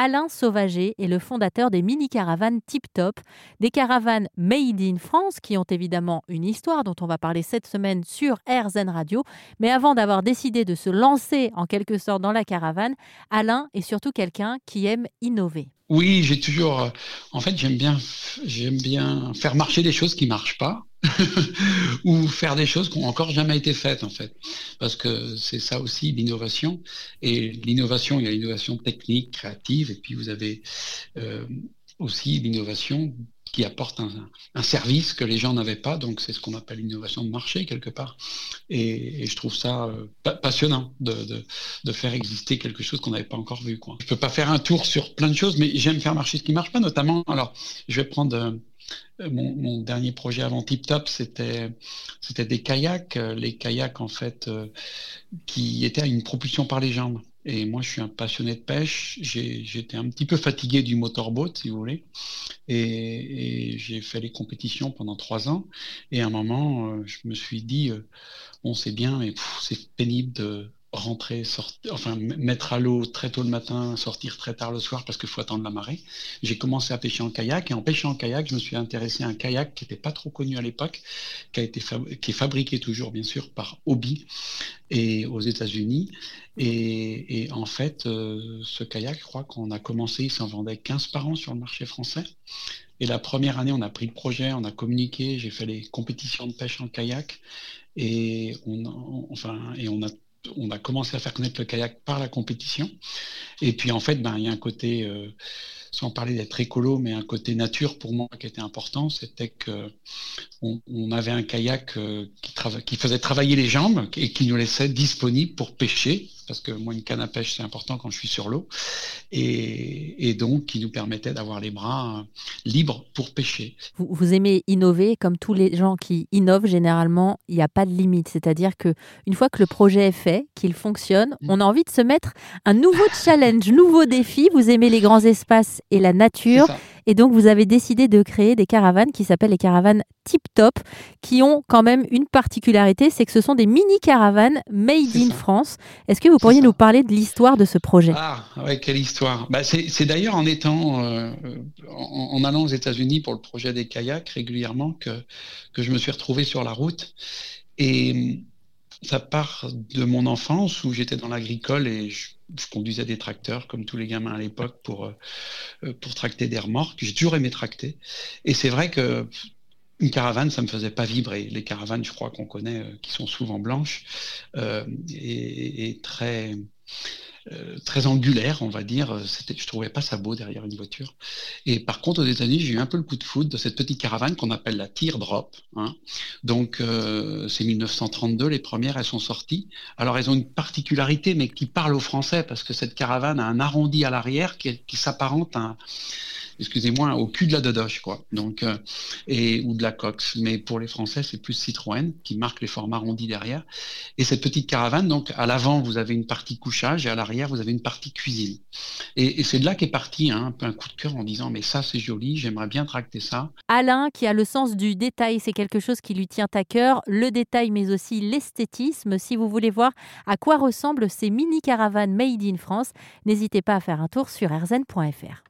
Alain Sauvager est le fondateur des mini-caravanes Tip Top, des caravanes made in France qui ont évidemment une histoire dont on va parler cette semaine sur RZN Radio. Mais avant d'avoir décidé de se lancer en quelque sorte dans la caravane, Alain est surtout quelqu'un qui aime innover. Oui, j'ai toujours. Euh, en fait, j'aime bien, bien faire marcher des choses qui marchent pas, ou faire des choses qui n'ont encore jamais été faites, en fait, parce que c'est ça aussi l'innovation. Et l'innovation, il y a l'innovation technique, créative, et puis vous avez euh, aussi l'innovation qui apporte un, service que les gens n'avaient pas. Donc c'est ce qu'on appelle l'innovation de marché quelque part. Et, je trouve ça euh, passionnant de, faire exister quelque chose qu'on n'avait pas encore vu. Quoi. Je peux pas faire un tour sur plein de choses, mais j'aime faire marcher ce qui marche pas, notamment. Alors je vais prendre euh, mon, dernier projet avant Tip Top, c'était c'était des kayaks, euh, les kayaks en fait qui étaient à une propulsion par les jambes. Et moi, je suis un passionné de pêche. J'étais un petit peu fatigué du motorboat, si vous voulez. Et, j'ai fait les compétitions pendant trois ans. Et à un moment, euh, je me suis dit, euh, on sait bien, mais c'est pénible de, rentrer, sortir, enfin mettre à l'eau très tôt le matin, sortir très tard le soir parce qu'il faut attendre la marée. J'ai commencé à pêcher en kayak et en pêchant en kayak, je me suis intéressé à un kayak qui n'était pas trop connu à l'époque, qui qui est fabriqué toujours bien sûr par Hobby et aux États-Unis. Et, en fait, euh, ce kayak, je crois qu'on a commencé, il s'en vendait 15 par an sur le marché français. Et la première année, on a pris le projet, on a communiqué, j'ai fait les compétitions de pêche en kayak et on, a commencé à faire connaître le kayak par la compétition. Et puis en fait, ben, il y a un côté, euh, sans parler d'être écolo, mais un côté nature pour moi qui était important, c'était que on, avait un kayak euh, qui, qui, faisait travailler les jambes et qui nous laissait disponibles pour pêcher parce que moi, une canne à pêche, c'est important quand je suis sur l'eau, et, donc qui nous permettait d'avoir les bras libres pour pêcher. Vous, aimez innover, comme tous les gens qui innovent, généralement, il n'y a pas de limite. C'est-à-dire que une fois que le projet est fait, qu'il fonctionne, mm. on a envie de se mettre un nouveau challenge, nouveau défi. Vous aimez les grands espaces et la nature. Et donc, vous avez décidé de créer des caravanes qui s'appellent les caravanes Tip Top, qui ont quand même une particularité, c'est que ce sont des mini-caravanes made in France. Est-ce que vous pourriez nous parler de l'histoire de ce projet? Ah, ouais, quelle histoire bah, C'est d'ailleurs en étant, euh, en, allant aux États-Unis pour le projet des kayaks régulièrement que, que je me suis retrouvé sur la route. Et ça part de mon enfance où j'étais dans l'agricole et je, conduisais des tracteurs comme tous les gamins à l'époque pour, euh, pour tracter des remorques. J'ai toujours aimé tracter. Et c'est vrai que une caravane, ça me faisait pas vibrer. Les caravanes, je crois qu'on connaît, euh, qui sont souvent blanches euh, et, très euh, très angulaire, on va dire. C'était, je trouvais pas ça beau derrière une voiture. Et par contre, aux États-Unis, j'ai eu un peu le coup de foudre de cette petite caravane qu'on appelle la Teardrop. Hein. Donc, euh, c'est 1932, les premières, elles sont sorties. Alors, elles ont une particularité, mais qui parle aux Français, parce que cette caravane a un arrondi à l'arrière qui, qui s'apparente à un excusez-moi, au cul de la Dodoche, quoi. Donc, euh, et, ou de la Cox. Mais pour les Français, c'est plus Citroën qui marque les formats arrondis derrière. Et cette petite caravane, donc, à l'avant, vous avez une partie couchage et à l'arrière, vous avez une partie cuisine. Et, c'est de là qu'est parti hein, un peu un coup de cœur en disant, mais ça, c'est joli, j'aimerais bien tracter ça. Alain, qui a le sens du détail, c'est quelque chose qui lui tient à cœur. Le détail, mais aussi l'esthétisme. Si vous voulez voir à quoi ressemblent ces mini caravanes made in France, n'hésitez pas à faire un tour sur rzn.fr.